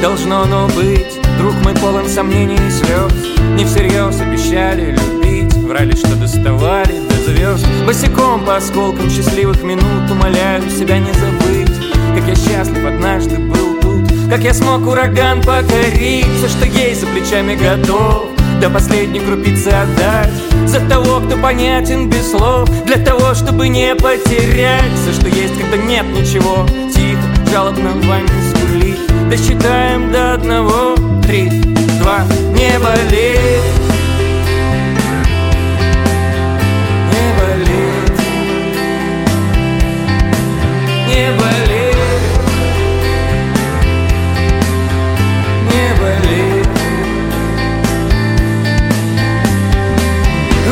Должно оно быть. Друг мой полон сомнений и слез. Не всерьез обещали любить. Врали, что доставали до звезд. Босиком по осколкам счастливых минут Умоляю себя не забыть. Как я счастлив однажды был тут. Как я смог ураган покорить. Все, что есть за плечами готов. До последней крупицы отдать. За того, кто понятен без слов. Для того, чтобы не потерять. Все, что есть, когда нет ничего. Тихо, жалобно скулит Досчитаем до одного. Три, два, не болит. Не болит. Не болит. Не болит.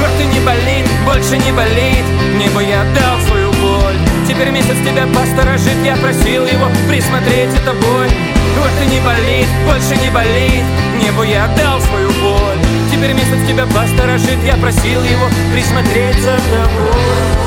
Вот и не болит, больше не болит. Небо я отдал свою боль. Теперь месяц тебя посторожит Я просил его присмотреть за тобой и не болит, больше не болит. Небу я отдал свою боль. Теперь месяц тебя посторожит. Я просил его присмотреть за тобой.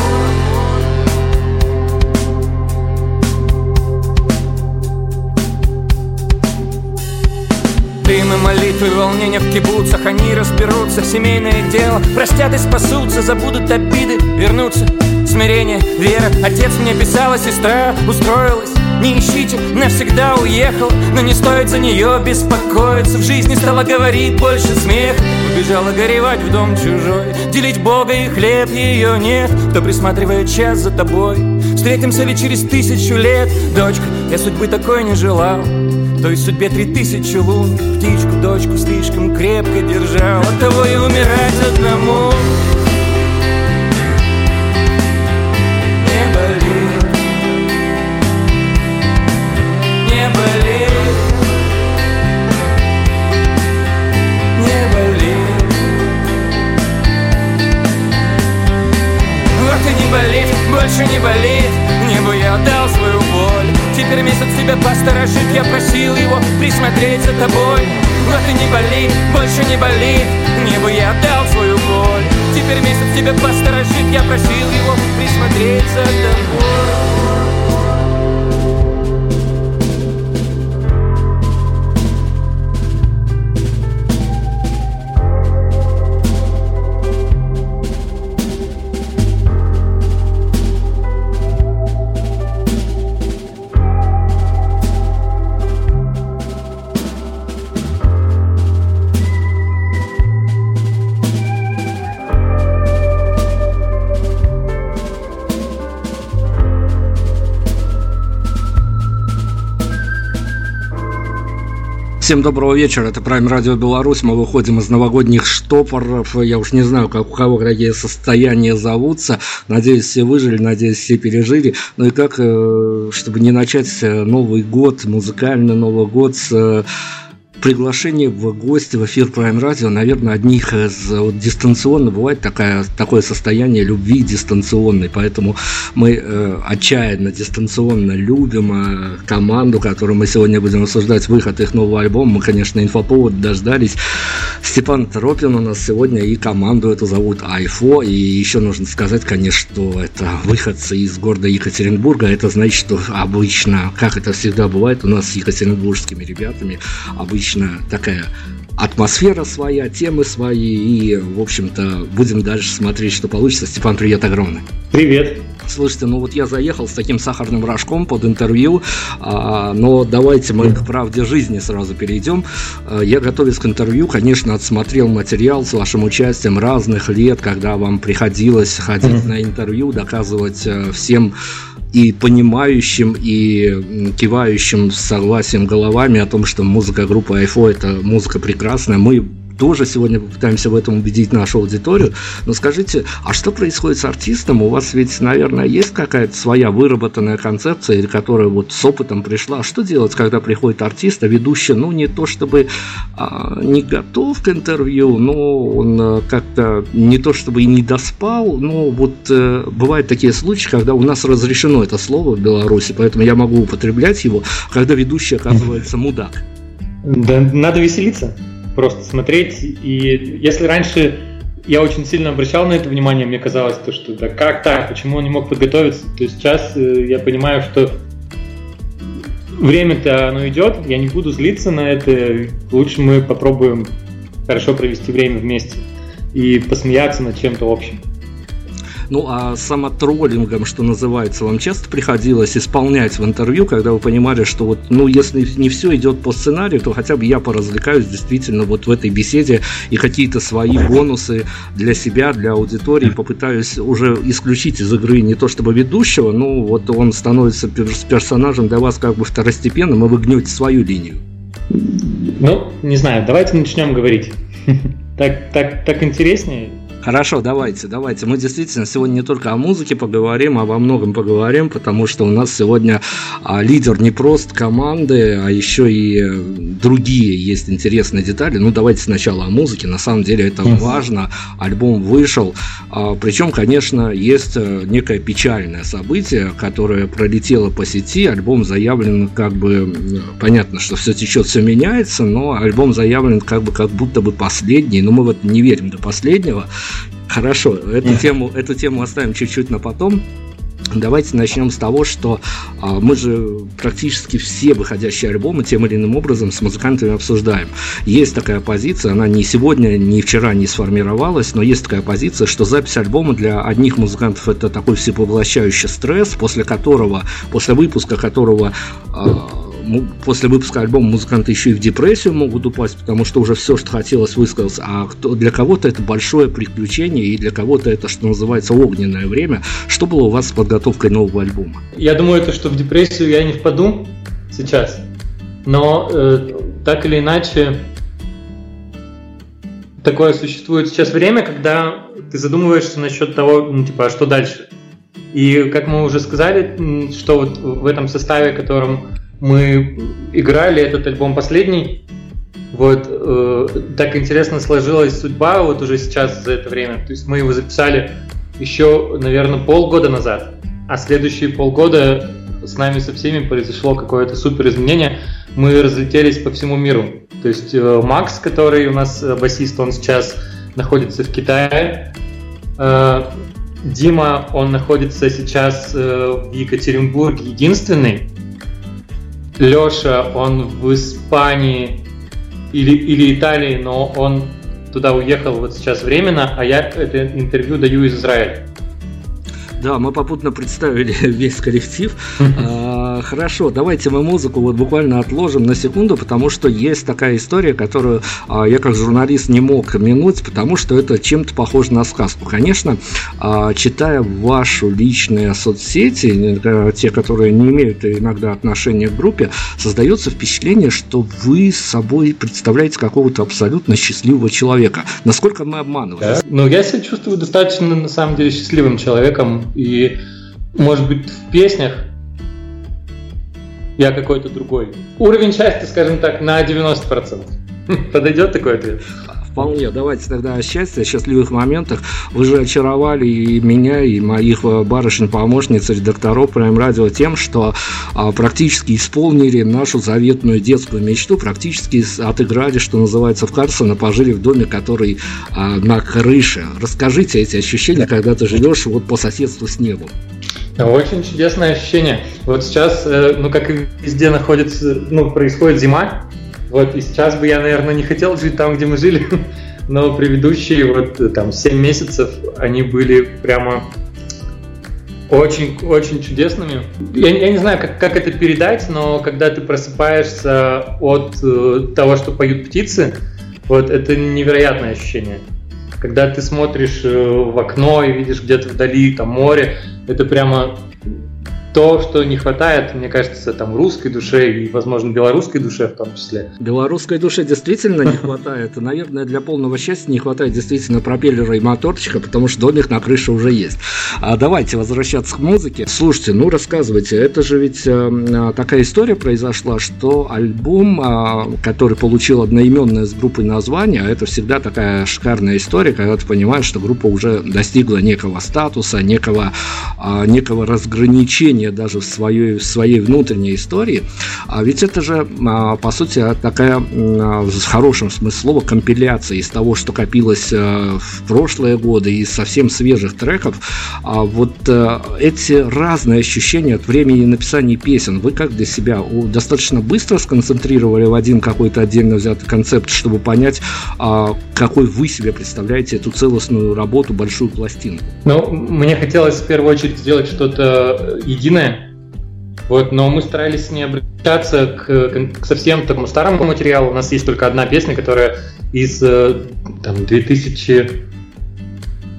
Дым и молитвы, волнения в кибуцах Они разберутся, семейное дело. Простят и спасутся, забудут обиды Вернутся, смирение, вера. Отец мне писала, сестра устроилась не ищите, навсегда уехал Но не стоит за нее беспокоиться. В жизни стала говорить больше смех. Убежала горевать в дом чужой. Делить Бога и хлеб ее нет. Кто присматривает час за тобой? Встретимся ли через тысячу лет? Дочка, я судьбы такой не желал. Той судьбе три тысячи лун. Птичку, дочку слишком крепко держал. От того и умирать одному тебя посторожит Я просил его присмотреть за тобой. Вот и не болит, больше не болит Небу я отдал свою боль. Теперь месяц тебя посторожит Я просил его присмотреть за тобой Всем доброго вечера, это Прайм Радио Беларусь, мы выходим из новогодних штопоров, я уж не знаю, как у кого какие состояния зовутся, надеюсь, все выжили, надеюсь, все пережили, ну и как, э, чтобы не начать э, Новый год, музыкальный Новый год с э, приглашение в гости в эфир Prime Radio, наверное, одних из вот, дистанционно бывает такая, такое состояние любви дистанционной, поэтому мы э, отчаянно дистанционно любим э, команду, которую мы сегодня будем обсуждать выход их нового альбома. Мы, конечно, инфоповод дождались. Степан Тропин у нас сегодня и команду эту зовут Айфо, и еще нужно сказать, конечно, что это выходцы из города Екатеринбурга, это значит, что обычно, как это всегда бывает у нас с екатеринбургскими ребятами, обычно обычно такая атмосфера своя, темы свои, и, в общем-то, будем дальше смотреть, что получится. Степан, привет огромный. Привет. Слушайте, ну вот я заехал с таким сахарным рожком под интервью, а, но давайте мы к правде жизни сразу перейдем. А, я, готовясь к интервью, конечно, отсмотрел материал с вашим участием разных лет, когда вам приходилось ходить на интервью, доказывать э, всем и понимающим, и кивающим с согласием головами о том, что музыка группы Айфо это музыка прекрасная. Мы тоже сегодня попытаемся в этом убедить нашу аудиторию. Но скажите, а что происходит с артистом? У вас ведь, наверное, есть какая-то своя выработанная концепция, или которая вот с опытом пришла. Что делать, когда приходит артист, а ведущий, ну, не то чтобы а, не готов к интервью, но он а, как-то не то чтобы и не доспал, но вот а, бывают такие случаи, когда у нас разрешено это слово в Беларуси, поэтому я могу употреблять его, когда ведущий оказывается мудак. Да, надо веселиться просто смотреть. И если раньше я очень сильно обращал на это внимание, мне казалось, то, что да как так, почему он не мог подготовиться, то сейчас э, я понимаю, что время-то оно идет, я не буду злиться на это, лучше мы попробуем хорошо провести время вместе и посмеяться над чем-то общим. Ну а самотроллингом, что называется, вам часто приходилось исполнять в интервью, когда вы понимали, что вот, ну, если не все идет по сценарию, то хотя бы я поразвлекаюсь действительно вот в этой беседе и какие-то свои бонусы для себя, для аудитории попытаюсь уже исключить из игры не то чтобы ведущего, но вот он становится персонажем для вас как бы второстепенным, и вы гнете свою линию. Ну, не знаю, давайте начнем говорить. Так, так, так интереснее. Хорошо, давайте, давайте. Мы действительно сегодня не только о музыке поговорим, а во многом поговорим, потому что у нас сегодня а, лидер не просто команды, а еще и э, другие есть интересные детали. Ну, давайте сначала о музыке. На самом деле это yes. важно. Альбом вышел. А, причем, конечно, есть э, некое печальное событие, которое пролетело по сети. Альбом заявлен как бы... Понятно, что все течет, все меняется, но альбом заявлен как бы как будто бы последний. Но мы в это не верим до последнего. Хорошо, эту тему, эту тему оставим чуть-чуть на потом. Давайте начнем с того, что а, мы же практически все выходящие альбомы тем или иным образом с музыкантами обсуждаем. Есть такая позиция, она не сегодня, не вчера не сформировалась, но есть такая позиция, что запись альбома для одних музыкантов это такой всепоглощающий стресс, после которого, после выпуска которого а, после выпуска альбома музыканты еще и в депрессию могут упасть, потому что уже все, что хотелось, высказалось. А кто, для кого-то это большое приключение, и для кого-то это, что называется, огненное время. Что было у вас с подготовкой нового альбома? Я думаю, это что в депрессию я не впаду сейчас. Но э, так или иначе, такое существует сейчас время, когда ты задумываешься насчет того, ну, типа, а что дальше? И как мы уже сказали, что вот в этом составе, которым мы играли этот альбом последний. Вот э, так интересно сложилась судьба вот уже сейчас за это время. То есть мы его записали еще, наверное, полгода назад, а следующие полгода с нами со всеми произошло какое-то супер изменение. Мы разлетелись по всему миру. То есть э, Макс, который у нас э, басист, он сейчас находится в Китае. Э, Дима, он находится сейчас э, в Екатеринбурге единственный. Леша, он в Испании или, или Италии, но он туда уехал вот сейчас временно, а я это интервью даю из Израиля. Да, мы попутно представили весь коллектив. А, хорошо, давайте мы музыку вот буквально отложим на секунду, потому что есть такая история, которую а, я как журналист не мог минуть, потому что это чем-то похоже на сказку. Конечно, а, читая вашу личные соцсети, э, те, которые не имеют иногда отношения к группе, создается впечатление, что вы собой представляете какого-то абсолютно счастливого человека. Насколько мы обманываем? Да? Ну, я себя чувствую достаточно, на самом деле, счастливым человеком и, может быть, в песнях я какой-то другой. Уровень счастья, скажем так, на 90%. Подойдет такой ответ? Вполне. Давайте тогда о счастье, о счастливых моментах. Вы же очаровали и меня, и моих э, барышень-помощниц, редакторов Prime Radio тем, что а, практически исполнили нашу заветную детскую мечту, практически отыграли, что называется, в Карсона, пожили в доме, который а, на крыше. Расскажите эти ощущения, когда ты живешь вот по соседству с небом. Очень чудесное ощущение. Вот сейчас, э, ну как и везде находится, ну происходит зима, вот, и сейчас бы я, наверное, не хотел жить там, где мы жили, но предыдущие вот там 7 месяцев, они были прямо очень, очень чудесными. Я, я не знаю, как, как это передать, но когда ты просыпаешься от э, того, что поют птицы, вот это невероятное ощущение. Когда ты смотришь э, в окно и видишь где-то вдали там море, это прямо то, что не хватает, мне кажется, там русской душе и, возможно, белорусской душе в том числе. Белорусской душе действительно не хватает. Наверное, для полного счастья не хватает действительно пропеллера и моторчика, потому что домик на крыше уже есть. А давайте возвращаться к музыке. Слушайте, ну рассказывайте, это же ведь э, такая история произошла, что альбом, э, который получил одноименное с группой название, это всегда такая шикарная история, когда ты понимаешь, что группа уже достигла некого статуса, некого, э, некого разграничения движение даже в своей, в своей внутренней истории. А ведь это же, а, по сути, такая, в хорошем смысле слова, компиляция из того, что копилось э, в прошлые годы, из совсем свежих треков. А вот э, эти разные ощущения от времени написания песен, вы как для себя достаточно быстро сконцентрировали в один какой-то отдельно взятый концепт, чтобы понять, а, какой вы себе представляете эту целостную работу, большую пластинку? Ну, мне хотелось в первую очередь сделать что-то единое единое. Вот, но мы старались не обращаться к, к совсем такому старому материалу. У нас есть только одна песня, которая из э, там, 2000,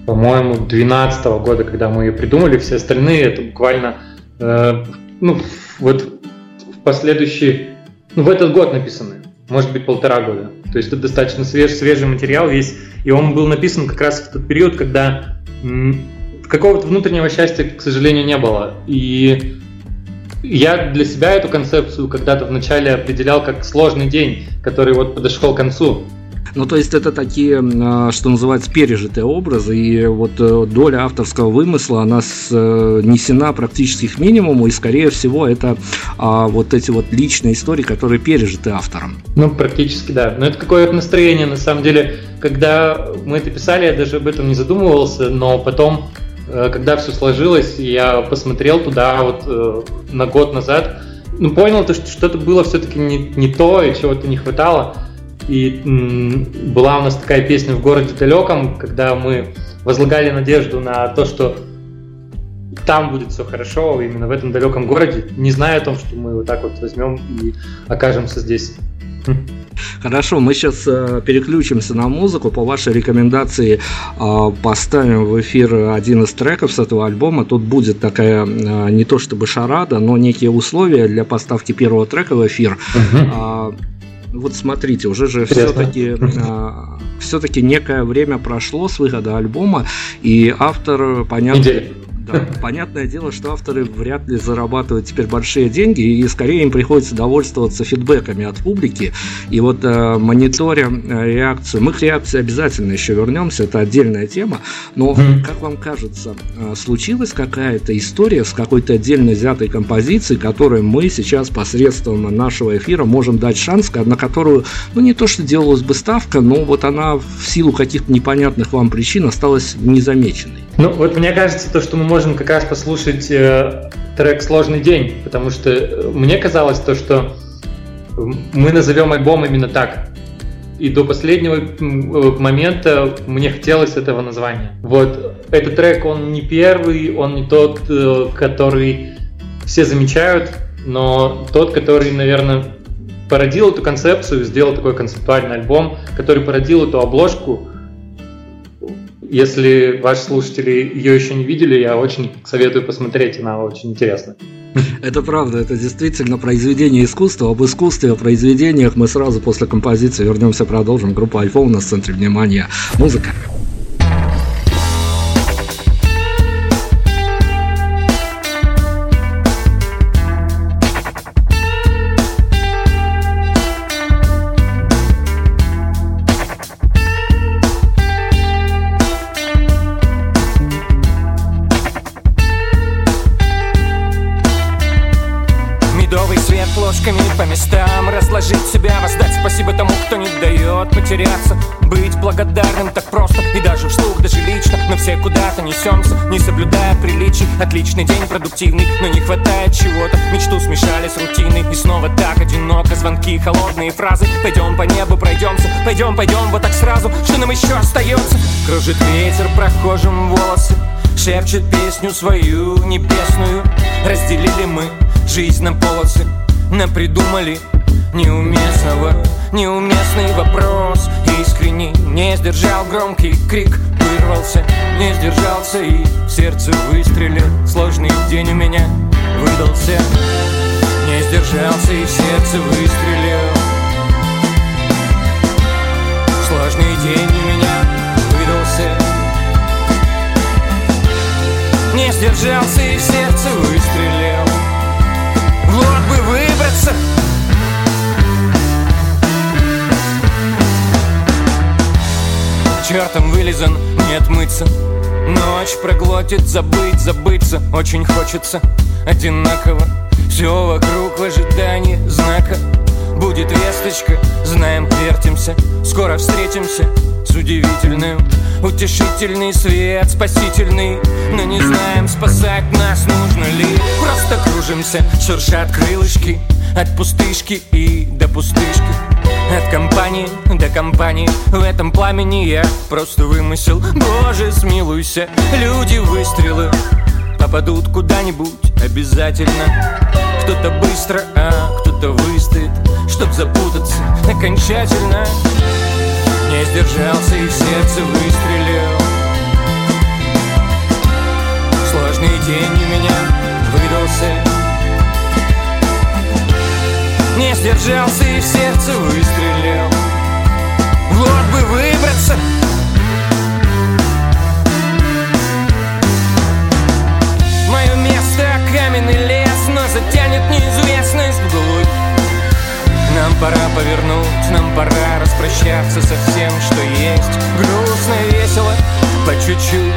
по-моему, 12 года, когда мы ее придумали. Все остальные это буквально, э, ну, вот в последующий, ну, в этот год написаны. Может быть, полтора года. То есть это достаточно свеж, свежий материал весь. И он был написан как раз в тот период, когда какого-то внутреннего счастья, к сожалению, не было. И я для себя эту концепцию когда-то вначале определял как сложный день, который вот подошел к концу. Ну, то есть это такие, а, что называется, пережитые образы, и вот э, доля авторского вымысла, она снесена практически к минимуму, и, скорее всего, это а, вот эти вот личные истории, которые пережиты автором. Ну, практически, да. Но это какое-то настроение, на самом деле, когда мы это писали, я даже об этом не задумывался, но потом Э, когда все сложилось, я посмотрел туда вот э, на год назад, ну, понял, то, что что-то было все-таки не, не то, и чего-то не хватало. И м- была у нас такая песня в городе далеком, когда мы возлагали надежду на то, что там будет все хорошо, именно в этом далеком городе, не зная о том, что мы вот так вот возьмем и окажемся здесь. Хорошо, мы сейчас э, переключимся на музыку. По вашей рекомендации э, поставим в эфир один из треков с этого альбома. Тут будет такая э, не то чтобы шарада, но некие условия для поставки первого трека в эфир. Uh-huh. Вот смотрите, уже же все-таки все-таки некое время прошло с выхода альбома, и автор, понятно, Неделя. Да. Понятное дело, что авторы вряд ли зарабатывают теперь большие деньги, и скорее им приходится довольствоваться фидбэками от публики. И вот э, мониторя э, реакцию, мы к реакции обязательно еще вернемся, это отдельная тема, но, как вам кажется, э, случилась какая-то история с какой-то отдельно взятой композицией, которой мы сейчас посредством нашего эфира можем дать шанс, на которую, ну, не то, что делалась бы ставка, но вот она в силу каких-то непонятных вам причин осталась незамеченной. Ну, вот мне кажется, то, что мы можем как раз послушать э, трек «Сложный день», потому что э, мне казалось то, что мы назовем альбом именно так. И до последнего э, момента мне хотелось этого названия. Вот этот трек, он не первый, он не тот, э, который все замечают, но тот, который, наверное, породил эту концепцию, сделал такой концептуальный альбом, который породил эту обложку, если ваши слушатели ее еще не видели, я очень советую посмотреть, она очень интересна. Это правда, это действительно произведение искусства. Об искусстве, о произведениях мы сразу после композиции вернемся, продолжим. Группа iPhone на центре внимания. Музыка. Разложить дает потеряться. Быть благодарным так просто и даже вслух, даже лично. Но все куда-то несемся, не соблюдая приличий. Отличный день, продуктивный, но не хватает чего-то. Мечту смешали с рутиной и снова так одиноко. Звонки, холодные фразы, пойдем по небу, пройдемся Пойдем, пойдем вот так сразу, что нам еще остается? Кружит ветер прохожим волосы Шепчет песню свою небесную. Разделили мы жизнь на полосы Напридумали неуместного Неуместный вопрос. Искренний не сдержал громкий крик. Вырвался, не сдержался и сердце выстрелил. Сложный день у меня выдался. Не сдержался и сердце выстрелил. Сложный день у меня выдался. Не сдержался и сердце выстрелил. Вот бы выбраться Чертом вылезан, не отмыться Ночь проглотит, забыть, забыться Очень хочется. Одинаково Все вокруг в ожидании знака. Будет весточка, знаем, вертимся Скоро встретимся. С удивительным Утешительный свет, спасительный. Но не знаем, спасать нас нужно ли. Просто кружимся, шуршат крылышки От пустышки и до пустышки от компании до компании. В этом пламени я просто вымысел. Боже, смилуйся, люди выстрелы Попадут куда-нибудь обязательно. Кто-то быстро, а кто-то выстоит Чтоб запутаться окончательно. Не сдержался и в сердце выстрелил. Сложный день у меня выдался. Не сдержался и в сердце выстрелил неизвестность вглубь Нам пора повернуть, нам пора распрощаться со всем, что есть. Грустно, весело, по чуть-чуть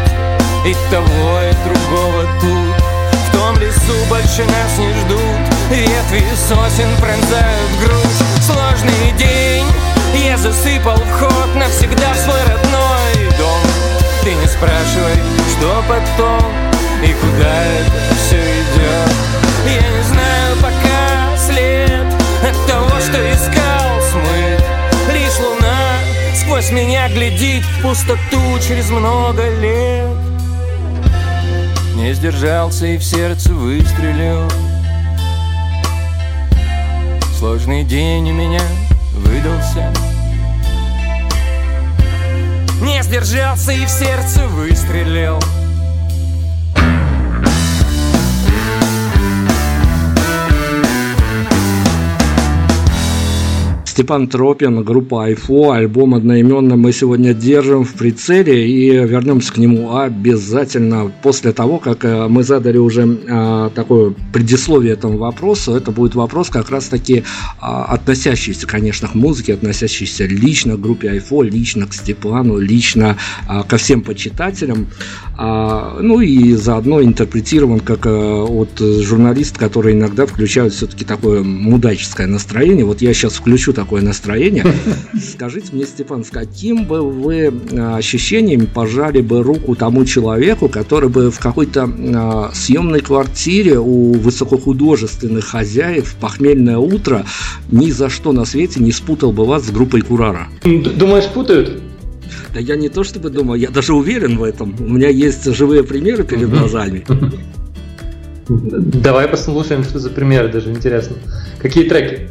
И того, и другого тут. В том лесу больше нас не ждут Ветви сосен пронзают грудь. Сложный день Я засыпал вход навсегда в свой родной дом. Ты не спрашивай, что потом И куда это все идет Я не знаю что искал смыт Лишь луна сквозь меня глядит В пустоту через много лет. Не сдержался и в сердце выстрелил. Сложный день у меня выдался. Не сдержался и в сердце выстрелил Степан Тропин, группа Айфо, альбом одноименно мы сегодня держим в прицеле и вернемся к нему обязательно после того, как э, мы задали уже а, такое предисловие этому вопросу. Это будет вопрос как раз-таки а, относящийся, конечно, к музыке, относящийся лично к группе Айфо, лично к Степану, лично а, ко всем почитателям. А, ну и заодно интерпретирован как а, от журналист, который иногда включают все-таки такое мудаческое настроение. Вот я сейчас включу такое настроение. Скажите мне, Степан, с каким бы вы а, ощущением пожали бы руку тому человеку, который бы в какой-то а, съемной квартире у высокохудожественных хозяев в похмельное утро ни за что на свете не спутал бы вас с группой Курара? Думаешь, путают? Да я не то чтобы думаю, я даже уверен в этом. У меня есть живые примеры перед глазами. Давай послушаем, что за примеры, даже интересно. Какие треки?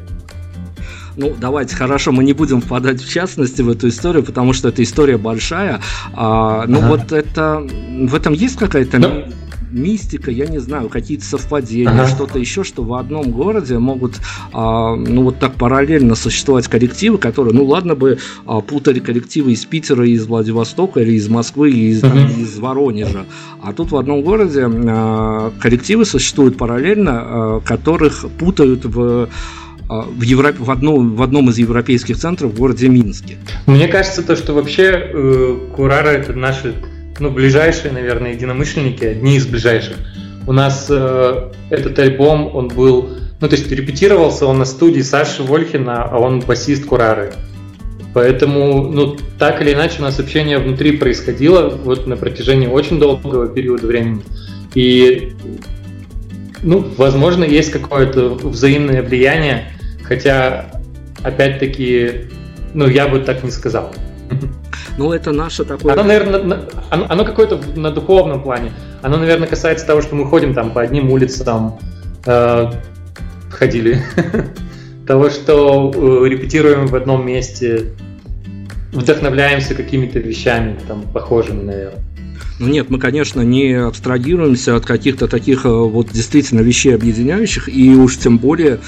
Ну, давайте, хорошо, мы не будем впадать в частности в эту историю, потому что эта история большая. А, ну, ага. вот это в этом есть какая-то ну, мистика, я не знаю, какие-то совпадения, ага. что-то еще, что в одном городе могут, а, ну, вот так параллельно существовать коллективы, которые, ну, ладно бы а, путали коллективы из Питера, из Владивостока или из Москвы, из, ага. из Воронежа. А тут в одном городе а, коллективы существуют параллельно, а, которых путают в в, Европе, в, одном, в одном из европейских центров в городе Минске. Мне кажется, то, что вообще э, Курара это наши ну, ближайшие, наверное, единомышленники, одни из ближайших. У нас э, этот альбом, он был, ну, то есть репетировался он на студии Саши Вольхина, а он басист Курары. Поэтому, ну, так или иначе у нас общение внутри происходило вот на протяжении очень долгого периода времени. И, ну, возможно, есть какое-то взаимное влияние, Хотя, опять-таки, ну, я бы так не сказал. Ну, это наше такое... Оно, наверное, на, оно, оно какое-то на духовном плане. Оно, наверное, касается того, что мы ходим там по одним улицам, э, ходили, того, что э, репетируем в одном месте, вдохновляемся какими-то вещами, там, похожими, наверное. Ну нет, мы, конечно, не абстрагируемся от каких-то таких э, вот действительно вещей объединяющих, и уж тем более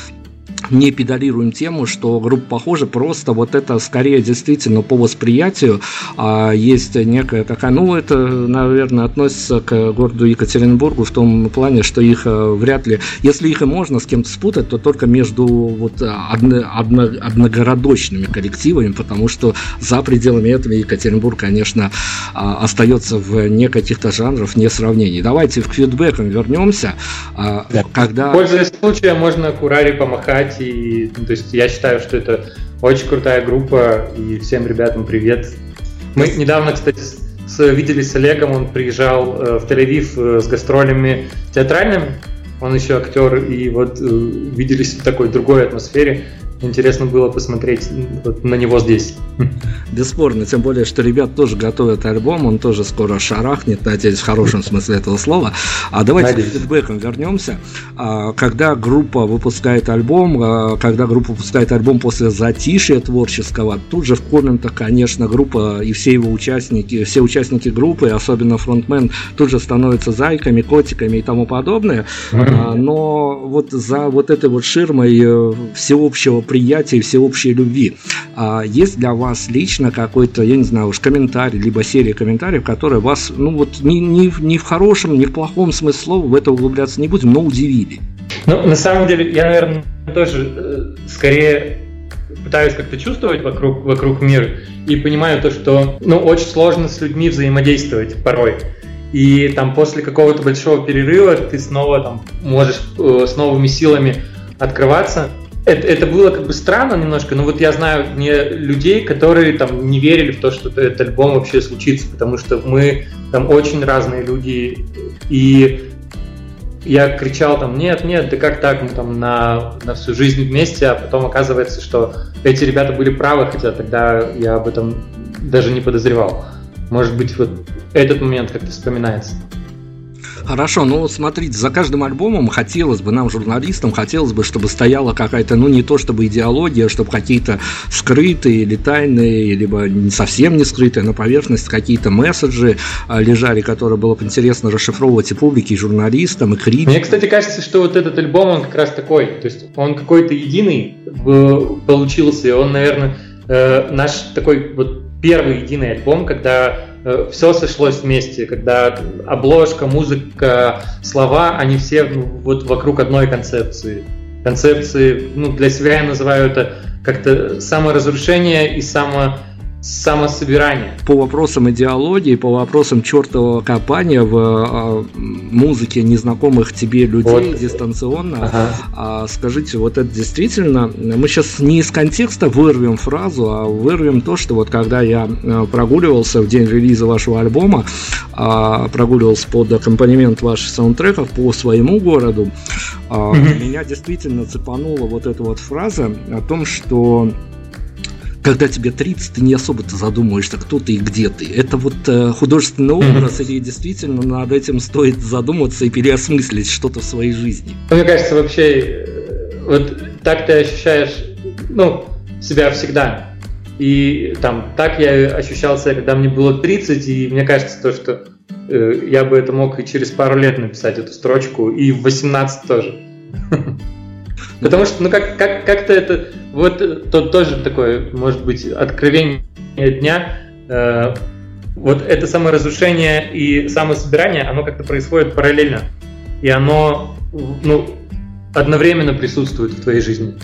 не педалируем тему, что группа похожа, просто вот это скорее действительно по восприятию а есть некая такая, ну это, наверное, относится к городу Екатеринбургу в том плане, что их э, вряд ли, если их и можно с кем-то спутать, то только между вот одно, одно, одногородочными коллективами, потому что за пределами этого Екатеринбург, конечно, а, остается в не каких-то жанров, не сравнений. Давайте к фидбэкам вернемся. А, да. Когда... Пользуясь случаем, можно Курари помахать. И, ну, то есть я считаю, что это очень крутая группа, и всем ребятам привет. Мы недавно, кстати, с, виделись с Олегом, он приезжал э, в Тель-Авив э, с гастролями театральными, он еще актер, и вот э, виделись в такой другой атмосфере. Интересно было посмотреть на него здесь. Бесспорно, тем более, что ребят тоже готовят альбом, он тоже скоро шарахнет, надеюсь, в хорошем смысле этого слова. А давайте надеюсь. к фидбэкам вернемся. А, когда группа выпускает альбом, а, когда группа выпускает альбом после затишья творческого, тут же в комментах, конечно, группа и все его участники, все участники группы, особенно фронтмен, тут же становятся зайками, котиками и тому подобное. Mm-hmm. Но вот за вот этой вот ширмой э, всеобщего приятия и всеобщей любви. А есть для вас лично какой-то, я не знаю, уж комментарий, либо серия комментариев, которые вас, ну вот, ни, ни, ни в хорошем, ни в плохом смысле слова, в это углубляться не будем, но удивили? Ну, на самом деле, я, наверное, тоже э, скорее пытаюсь как-то чувствовать вокруг, вокруг мира и понимаю то, что ну, очень сложно с людьми взаимодействовать порой. И там после какого-то большого перерыва ты снова там можешь э, с новыми силами открываться это, это было как бы странно немножко, но вот я знаю не людей, которые там не верили в то, что этот альбом вообще случится, потому что мы там очень разные люди, и я кричал там, нет, нет, да как так, мы там на, на всю жизнь вместе, а потом оказывается, что эти ребята были правы, хотя тогда я об этом даже не подозревал. Может быть, вот этот момент как-то вспоминается. Хорошо, ну смотрите, за каждым альбомом хотелось бы, нам, журналистам, хотелось бы, чтобы стояла какая-то, ну не то чтобы идеология, чтобы какие-то скрытые или тайные, либо совсем не скрытые, на поверхности какие-то месседжи а, лежали, которые было бы интересно расшифровывать и публике, и журналистам, и критикам. Мне, кстати, кажется, что вот этот альбом, он как раз такой, то есть он какой-то единый получился, и он, наверное, э, наш такой вот первый единый альбом, когда э, все сошлось вместе, когда обложка, музыка, слова, они все ну, вот вокруг одной концепции. Концепции, ну, для себя я называю это как-то саморазрушение и само самособирание. По вопросам идеологии, по вопросам чертового копания в э, музыке незнакомых тебе людей вот. дистанционно, ага. а, скажите, вот это действительно, мы сейчас не из контекста вырвем фразу, а вырвем то, что вот когда я э, прогуливался в день релиза вашего альбома, а, прогуливался под аккомпанемент ваших саундтреков по своему городу, а, меня действительно цепанула вот эта вот фраза о том, что когда тебе 30, ты не особо-то задумываешься, кто ты и где ты. Это вот э, художественный образ, или действительно над этим стоит задуматься и переосмыслить что-то в своей жизни? Мне кажется, вообще, э, вот так ты ощущаешь, ну, себя всегда. И там так я ощущал себя, когда мне было 30, и мне кажется, то, что э, я бы это мог и через пару лет написать эту строчку, и в 18 тоже. Потому что, ну, как, как, как-то это, вот э, то, тоже такое, может быть, откровение дня, э, вот это саморазрушение и самособирание, оно как-то происходит параллельно. И оно, ну, одновременно присутствует в твоей жизни.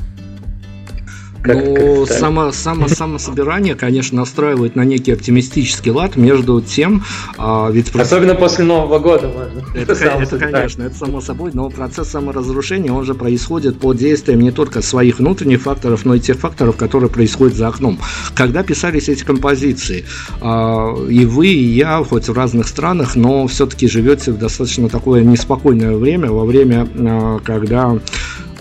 Как, ну, как само, само, само собирание, конечно, настраивает на некий оптимистический лад между тем, а, ведь... Особенно после Нового года можно. Это, это, конечно, это само собой, но процесс саморазрушения, он же происходит под действием не только своих внутренних факторов, но и тех факторов, которые происходят за окном. Когда писались эти композиции, а, и вы, и я, хоть в разных странах, но все-таки живете в достаточно такое неспокойное время, во время, а, когда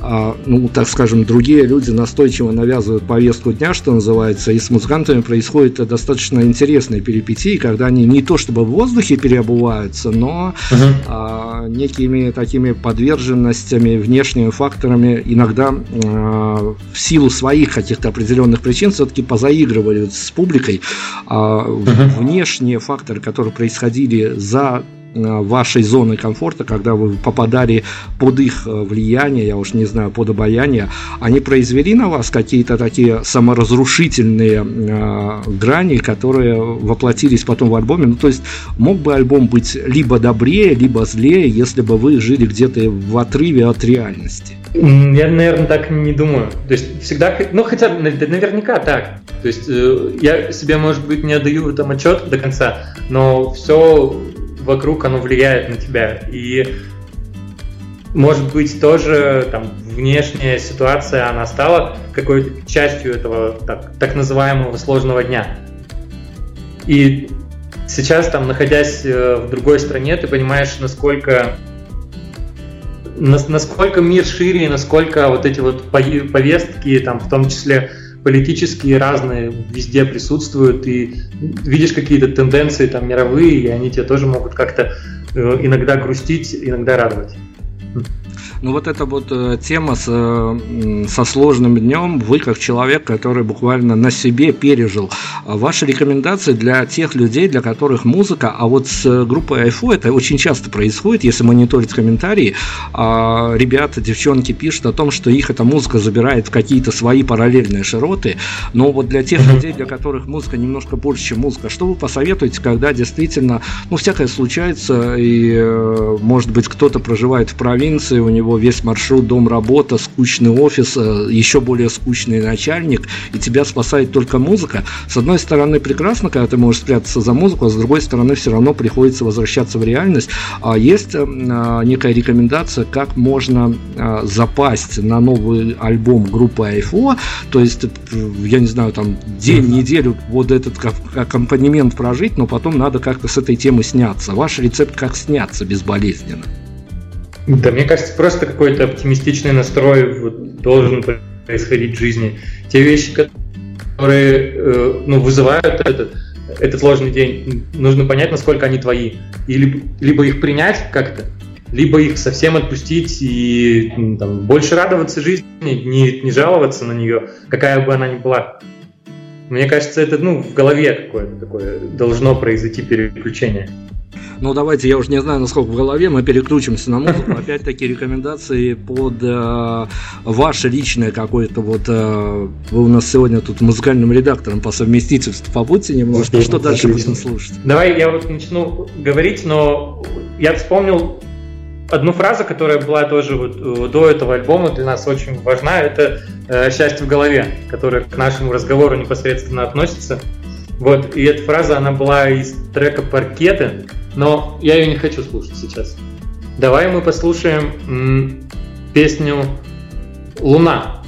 ну, так скажем, другие люди настойчиво навязывают повестку дня, что называется, и с музыкантами происходит достаточно интересные перипетии, когда они не то чтобы в воздухе переобуваются, но uh-huh. а, некими такими подверженностями, внешними факторами иногда а, в силу своих каких-то определенных причин все-таки позаигрывают с публикой. А, uh-huh. Внешние факторы, которые происходили за вашей зоны комфорта, когда вы попадали под их э, влияние, я уж не знаю, под обаяние, они произвели на вас какие-то такие саморазрушительные э, грани, которые воплотились потом в альбоме. Ну, то есть мог бы альбом быть либо добрее, либо злее, если бы вы жили где-то в отрыве от реальности. Я, наверное, так не думаю. То есть всегда, ну хотя наверняка так. То есть я себе, может быть, не отдаю этом отчет до конца, но все вокруг оно влияет на тебя. И может быть тоже там внешняя ситуация, она стала какой-то частью этого так, так называемого сложного дня. И сейчас там, находясь э, в другой стране, ты понимаешь, насколько насколько мир шире, насколько вот эти вот повестки, там, в том числе политические разные везде присутствуют, и видишь какие-то тенденции там мировые, и они тебе тоже могут как-то э, иногда грустить, иногда радовать. Ну вот эта вот э, тема с, э, со сложным днем, вы как человек, который буквально на себе пережил. А ваши рекомендации для тех людей, для которых музыка, а вот с группой iPhone это очень часто происходит, если мониторить комментарии, а ребята, девчонки пишут о том, что их эта музыка забирает в какие-то свои параллельные широты, но вот для тех людей, для которых музыка немножко больше, чем музыка, что вы посоветуете, когда действительно, ну, всякое случается, и, э, может быть, кто-то проживает в провинции, у него него весь маршрут дом-работа, скучный офис, э, еще более скучный начальник, и тебя спасает только музыка. С одной стороны, прекрасно, когда ты можешь спрятаться за музыку, а с другой стороны, все равно приходится возвращаться в реальность. А есть э, а, некая рекомендация, как можно а, запасть на новый альбом группы Айфо, то есть, я не знаю, там день, неделю вот этот аккомпанемент прожить, но потом надо как-то с этой темы сняться. Ваш рецепт как сняться безболезненно? Да, мне кажется, просто какой-то оптимистичный настрой вот, должен происходить в жизни. Те вещи, которые э, ну, вызывают этот, этот сложный день, нужно понять, насколько они твои. И либо, либо их принять как-то, либо их совсем отпустить и ну, там, больше радоваться жизни, не, не жаловаться на нее, какая бы она ни была. Мне кажется, это ну, в голове какое-то такое должно произойти переключение. Ну, давайте, я уже не знаю, насколько в голове, мы переключимся на музыку. Опять-таки рекомендации под э, ваше личное какое-то вот... Э, вы у нас сегодня тут музыкальным редактором по совместительству побудьте немножко. Okay, что дальше отлично. будем слушать? Давай я вот начну говорить, но я вспомнил одну фразу, которая была тоже вот э, до этого альбома для нас очень важна, это э, «Счастье в голове», которая к нашему разговору непосредственно относится. Вот, и эта фраза, она была из трека «Паркеты», но я ее не хочу слушать сейчас. Давай мы послушаем м, песню «Луна».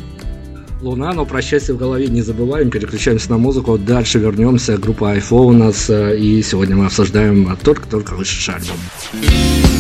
Луна, но про счастье в голове не забываем, переключаемся на музыку, дальше вернемся, группа iPhone у нас, э, и сегодня мы обсуждаем только-только вышедший альбом.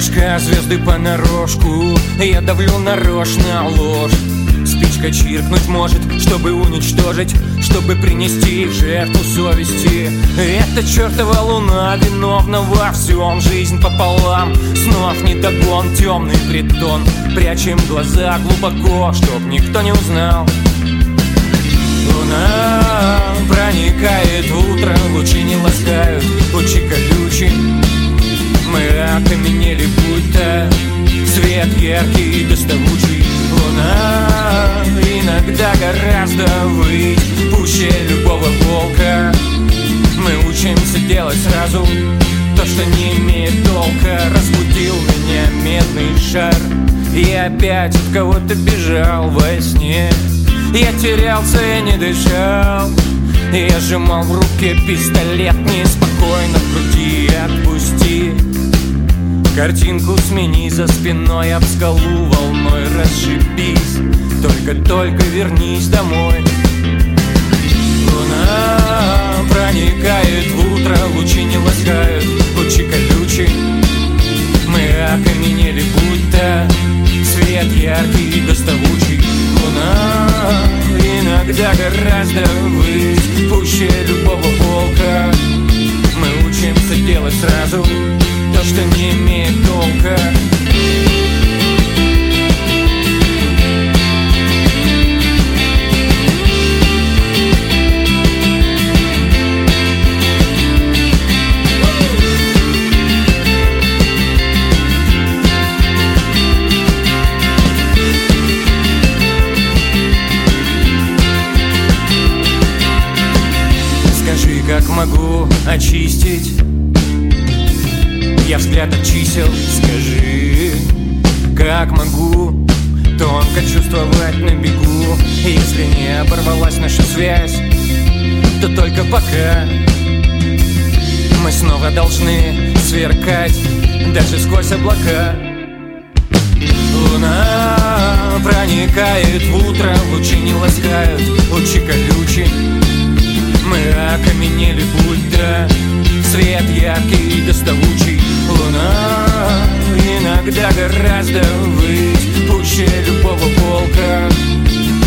Звезды понарошку. Я давлю нарочно ложь. Спичка чиркнуть может, чтобы уничтожить Чтобы принести в жертву совести. Эта чертова луна виновна во всем. Жизнь пополам, снов не догон Темный притон, прячем глаза глубоко Чтоб никто не узнал. Луна проникает в утро Лучи не ласкают, лучи колючие мы окаменели, будто Свет яркий, доставучий Луна. Иногда гораздо выть Пуще любого волка. Мы учимся делать сразу То, что не имеет толка. Разбудил меня медный шар Я опять от кого-то бежал во сне. Я терялся, я не дышал Я сжимал в руке пистолет Неспокойно в груди отпусти Картинку смени за спиной об скалу волной расшибись. Только-только вернись домой. Луна проникает в утро, лучи не ласкают, лучи колючие Мы окаменели будто свет яркий и доставучий. Луна иногда гораздо пуще любого волка Мы учимся делать сразу то, что не имеет Скажи, как могу очистить я взгляд от чисел. Скажи, как могу Тонко чувствовать на бегу? Если не оборвалась наша связь То только пока. Мы снова должны сверкать Даже сквозь облака. Луна проникает в утро Лучи не ласкают, лучи колючие Мы окаменели будто Свет яркий и доставучий Луна иногда гораздо выть Пуще любого волка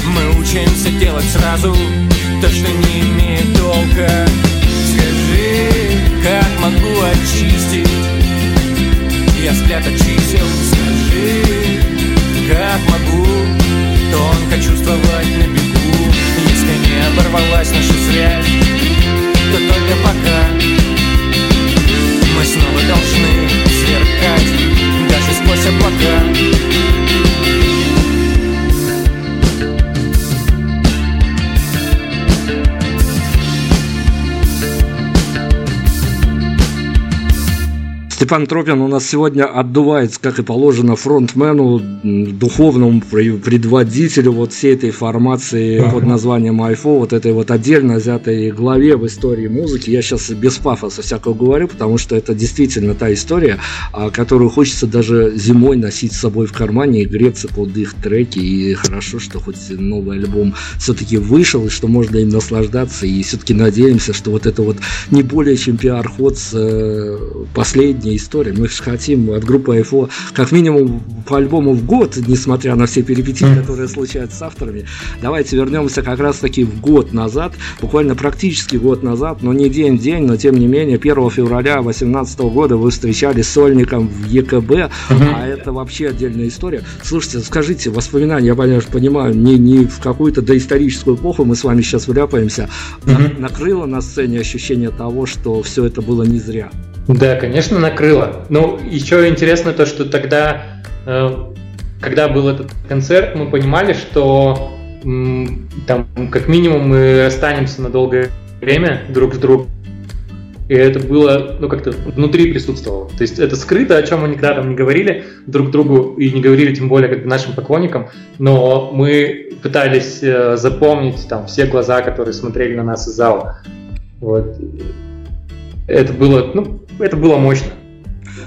Мы учимся делать сразу То, что не имеет толка. Скажи, как могу очистить? Я взгляд от чисел. Скажи, как могу? Тонко чувствовать на бегу. Если не оборвалась наша связь То только пока мы снова должны сверкать Даже сквозь облака Степан Тропин у нас сегодня отдувается, как и положено, фронтмену, духовному предводителю вот всей этой формации под названием Айфо, вот этой вот отдельно взятой главе в истории музыки. Я сейчас без пафоса всякого говорю, потому что это действительно та история, а, которую хочется даже зимой носить с собой в кармане и греться под их треки. И хорошо, что хоть новый альбом все-таки вышел, и что можно им наслаждаться. И все-таки надеемся, что вот это вот не более чем пиар-ход с э, последней история. Мы же хотим от группы IFO как минимум по альбому в год, несмотря на все перипетии, которые случаются с авторами. Давайте вернемся как раз таки в год назад, буквально практически год назад, но не день-день, но тем не менее 1 февраля 2018 года вы встречались с Сольником в ЕКБ, а это вообще отдельная история. Слушайте, скажите, воспоминания, я понимаю, не, не в какую-то доисторическую эпоху мы с вами сейчас вляпаемся, накрыло на сцене ощущение того, что все это было не зря. Да, конечно, накрыло. Ну, еще интересно то, что тогда, э, когда был этот концерт, мы понимали, что там как минимум мы останемся на долгое время друг с другом. И это было, ну, как-то внутри присутствовало. То есть это скрыто, о чем мы никогда там не говорили друг другу и не говорили тем более как бы нашим поклонникам, но мы пытались э, запомнить там все глаза, которые смотрели на нас из зала. Вот. Это было, ну, это было мощно.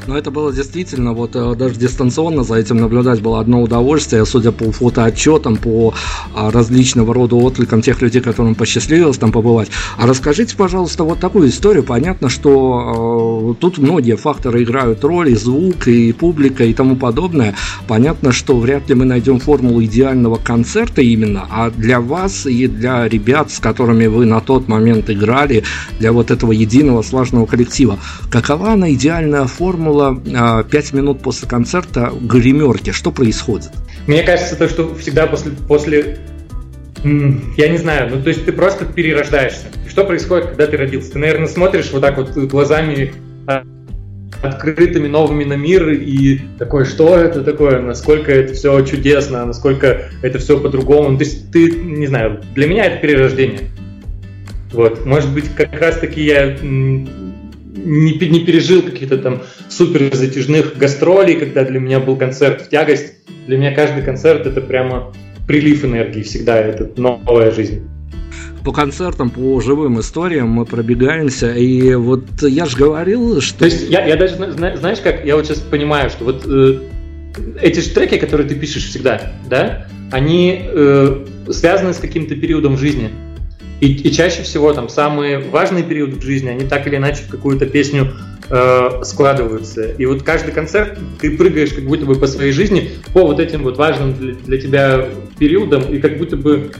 Но это было действительно, вот э, даже дистанционно за этим наблюдать было одно удовольствие, судя по фотоотчетам, по а, различного рода откликам тех людей, которым посчастливилось там побывать. А расскажите, пожалуйста, вот такую историю. Понятно, что э, тут многие факторы играют роль, и звук, и публика, и тому подобное. Понятно, что вряд ли мы найдем формулу идеального концерта именно, а для вас и для ребят, с которыми вы на тот момент играли, для вот этого единого слаженного коллектива, какова она идеальная формула было 5 минут после концерта гримерки. Что происходит? Мне кажется, то, что всегда после, после я не знаю, ну то есть ты просто перерождаешься. Что происходит, когда ты родился? Ты, наверное, смотришь вот так вот глазами открытыми новыми на мир и такой, что это такое, насколько это все чудесно, насколько это все по-другому. То есть ты, не знаю, для меня это перерождение. Вот, может быть, как раз таки я не, не пережил каких-то там супер затяжных гастролей, когда для меня был концерт в тягость. Для меня каждый концерт это прямо прилив энергии всегда, это новая жизнь по концертам, по живым историям мы пробегаемся, и вот я же говорил, что... То есть я, я даже, знаешь как, я вот сейчас понимаю, что вот э, эти же треки, которые ты пишешь всегда, да, они э, связаны с каким-то периодом жизни. И, и чаще всего там самые важные периоды в жизни, они так или иначе в какую-то песню э, складываются. И вот каждый концерт ты прыгаешь как будто бы по своей жизни по вот этим вот важным для, для тебя периодам, и как будто бы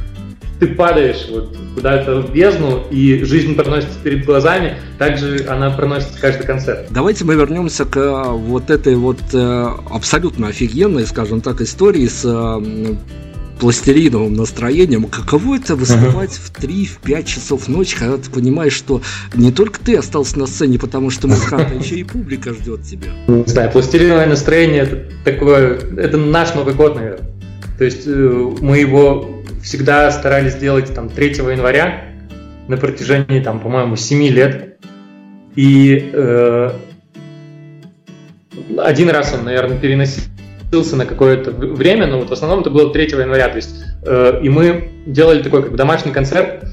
ты падаешь вот куда-то в бездну, и жизнь проносится перед глазами, также она проносится каждый концерт. Давайте мы вернемся к э, вот этой вот э, абсолютно офигенной, скажем так, истории с э, пластилиновым настроением. Каково это выступать uh-huh. в 3-5 часов ночи, когда ты понимаешь, что не только ты остался на сцене, потому что музыкант, а еще и публика ждет тебя? Не знаю, пластилиновое настроение это такое, это наш Новый год, наверное. То есть мы его всегда старались сделать там 3 января на протяжении, там, по-моему, 7 лет. И э, один раз он, наверное, переносился на какое-то время, но вот в основном это было 3 января. То есть, э, и мы делали такой как домашний концерт,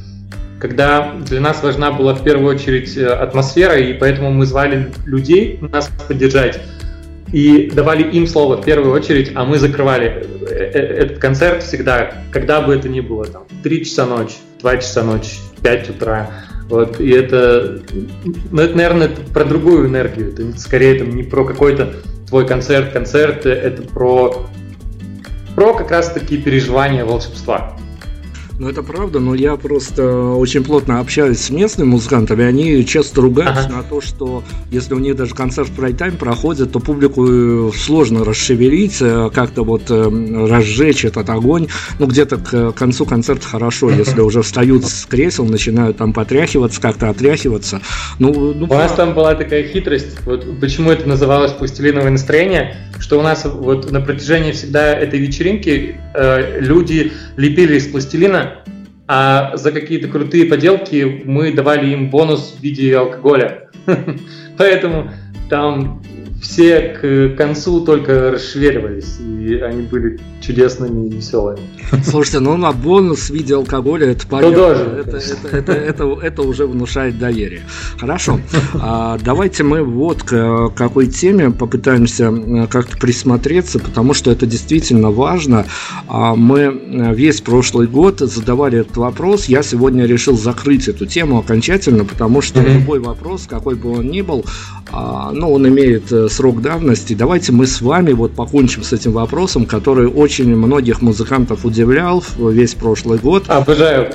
когда для нас важна была в первую очередь э, атмосфера, и поэтому мы звали людей нас поддержать и давали им слово в первую очередь, а мы закрывали э, э, этот концерт всегда, когда бы это ни было, там, 3 часа ночи, 2 часа ночи, 5 утра. Вот, и это, ну, это, наверное, про другую энергию. Это скорее там, не про какой-то твой концерт, концерт, это про, про как раз таки переживания волшебства. Ну, это правда, но я просто очень плотно общаюсь с местными музыкантами, они часто ругаются ага. на то, что если у них даже концерт в прайм-тайм проходит, то публику э, сложно расшевелить, э, как-то вот э, разжечь этот огонь. Ну, где-то к концу концерта хорошо, если уже встают с кресел, начинают там потряхиваться, как-то отряхиваться. Ну, ну, у нас там была такая хитрость, вот почему это называлось пластилиновое настроение, что у нас вот на протяжении всегда этой вечеринки э, люди лепили из пластилина а за какие-то крутые поделки мы давали им бонус в виде алкоголя. Поэтому там все к концу только расшверивались, и они были чудесными и веселыми. Слушайте, ну на бонус в виде алкоголя это понятно. Тоже, это, это, это, это, это уже внушает доверие. Хорошо. А, давайте мы вот к какой теме попытаемся э, как-то присмотреться, потому что это действительно важно. А, мы э, весь прошлый год задавали этот вопрос. Я сегодня решил закрыть эту тему окончательно, потому что mm-hmm. любой вопрос, какой бы он ни был, а, ну, он имеет э, срок давности. Давайте мы с вами вот покончим с этим вопросом, который очень многих музыкантов удивлял весь прошлый год. Обожаю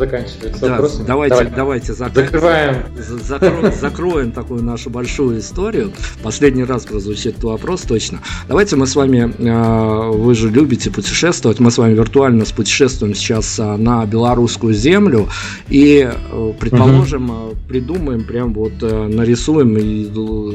заканчивать да, вопросами. Давайте, Давай. давайте зак... закрываем. Закро... Закроем такую нашу большую историю. Последний раз прозвучит этот вопрос точно. Давайте мы с вами, э, вы же любите путешествовать, мы с вами виртуально спутешествуем сейчас э, на белорусскую землю и, э, предположим, угу. придумаем, прям вот нарисуем, и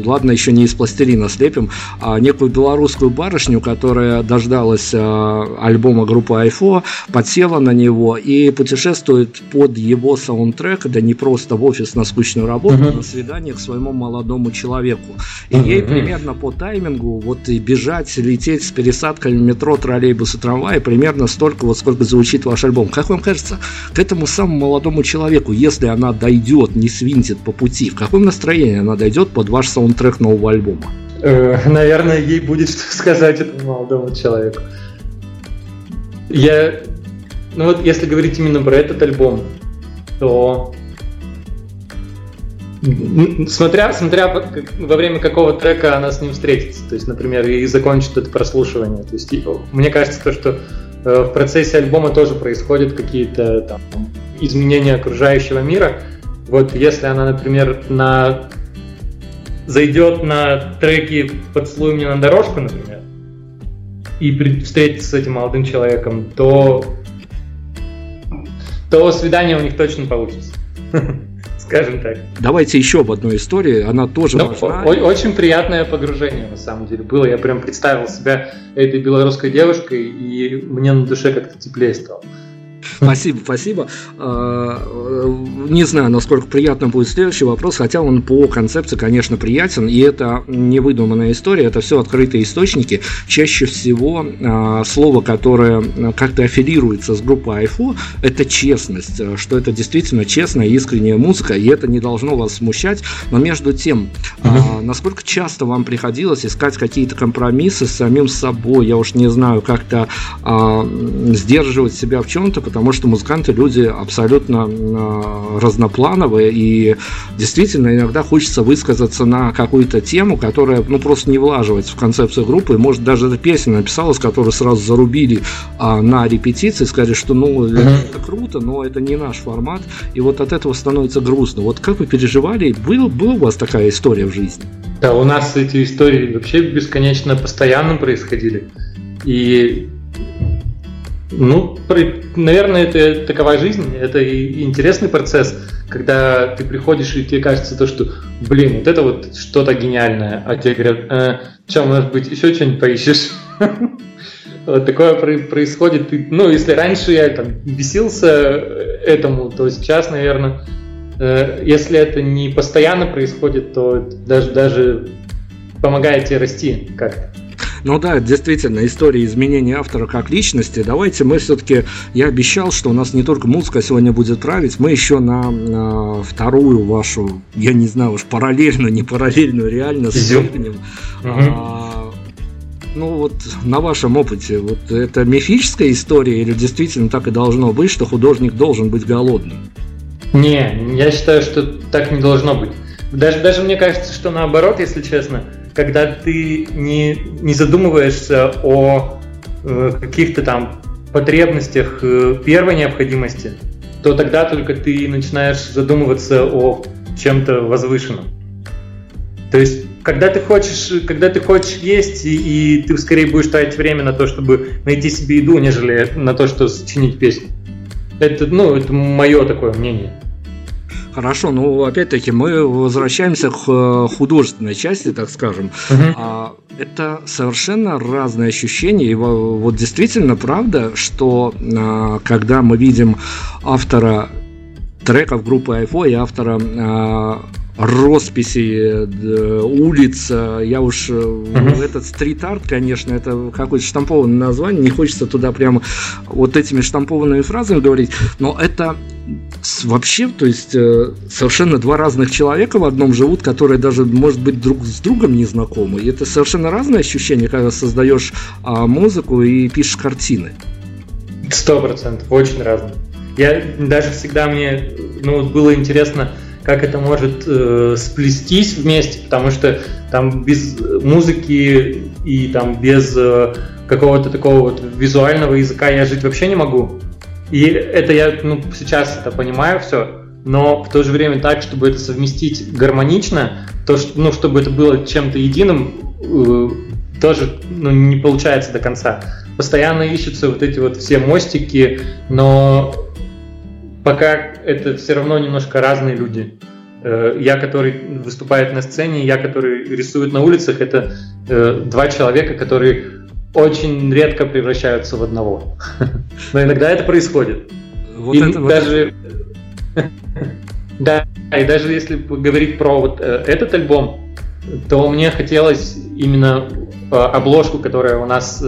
ладно, еще не из пластилина слепим, а некую белорусскую барышню, которая дождалась альбома группы Айфо, подсела на него и путешествует под его саундтрек, да не просто в офис на скучную работу, uh-huh. на свидание к своему молодому человеку. И uh-huh. ей примерно по таймингу вот и бежать, лететь с пересадками метро, троллейбуса, трамвая примерно столько, вот сколько звучит ваш альбом. Как вам кажется, к этому самому молодому человеку, если она дойдет, не свинтит по пути, в каком настроении она дойдет под ваш саундтрек нового альбома? Э, наверное, ей будет что сказать этому молодому человеку. Я ну вот если говорить именно про этот альбом, то смотря, смотря во время какого трека она с ним встретится, то есть, например, и закончит это прослушивание. То есть, мне кажется, то, что э, в процессе альбома тоже происходят какие-то там изменения окружающего мира. Вот если она, например, на зайдет на треки «Поцелуй мне на дорожку», например, и встретится с этим молодым человеком, то то свидание у них точно получится. скажем так. Давайте еще об одной истории, она тоже ну, важна. Очень приятное погружение, на самом деле, было. Я прям представил себя этой белорусской девушкой, и мне на душе как-то теплее стало. Спасибо, спасибо. А, не знаю, насколько приятно будет следующий вопрос, хотя он по концепции, конечно, приятен, и это не выдуманная история, это все открытые источники. Чаще всего а, слово, которое как-то аффилируется с группой айфо, это честность, что это действительно честная, искренняя музыка, и это не должно вас смущать. Но между тем, а, насколько часто вам приходилось искать какие-то компромиссы с самим собой, я уж не знаю, как-то сдерживать себя в чем-то, потому что музыканты люди абсолютно а, разноплановые, и действительно иногда хочется высказаться на какую-то тему, которая ну, просто не влаживается в концепцию группы, и, может, даже эта песня написалась, которую сразу зарубили а, на репетиции, сказали, что ну, это круто, но это не наш формат, и вот от этого становится грустно. Вот как вы переживали, был, была у вас такая история в жизни? Да, у нас эти истории вообще бесконечно постоянно происходили. И ну, наверное, это такова жизнь, это и интересный процесс, когда ты приходишь и тебе кажется то, что, блин, вот это вот что-то гениальное, а тебе говорят, э, что, может быть, еще что-нибудь поищешь? Вот такое происходит. Ну, если раньше я там бесился этому, то сейчас, наверное, э, если это не постоянно происходит, то даже, даже помогает тебе расти как-то. Ну да, действительно, история изменения автора как личности. Давайте мы все-таки, я обещал, что у нас не только музыка сегодня будет править, мы еще на, на вторую вашу, я не знаю уж параллельную, не параллельную реально свергнем. А, ну вот на вашем опыте, вот это мифическая история или действительно так и должно быть, что художник должен быть голодным? Не, я считаю, что так не должно быть. Даже, даже мне кажется, что наоборот, если честно когда ты не, не задумываешься о э, каких-то там потребностях э, первой необходимости, то тогда только ты начинаешь задумываться о чем-то возвышенном. То есть, когда ты хочешь, когда ты хочешь есть, и, и ты скорее будешь тратить время на то, чтобы найти себе еду, нежели на то, что сочинить песню. Это, ну, это мое такое мнение. Хорошо, ну опять-таки мы возвращаемся к э, художественной части, так скажем. Угу. Это совершенно разные ощущения. И вот действительно правда, что а, когда мы видим автора треков группы Айфо и автора а, росписи улиц. Я уж uh-huh. этот стрит-арт, конечно, это какое-то штампованное название, не хочется туда прямо вот этими штампованными фразами говорить, но это вообще, то есть э, совершенно два разных человека в одном живут, которые даже, может быть, друг с другом не знакомы. И это совершенно разное ощущение, когда создаешь а, музыку и пишешь картины. Сто процентов, очень разное. Я даже всегда мне, ну, было интересно, как это может э, сплестись вместе, потому что там без музыки и там без э, какого-то такого вот визуального языка я жить вообще не могу. И это я ну, сейчас это понимаю все, но в то же время так, чтобы это совместить гармонично, то, что, ну, чтобы это было чем-то единым, э, тоже ну, не получается до конца. Постоянно ищутся вот эти вот все мостики, но пока это все равно немножко разные люди. Э, я, который выступает на сцене, я, который рисует на улицах, это э, два человека, которые очень редко превращаются в одного. Но иногда это происходит. Вот и это, даже... да, и даже если говорить про вот э, этот альбом, то мне хотелось именно обложку, которая у нас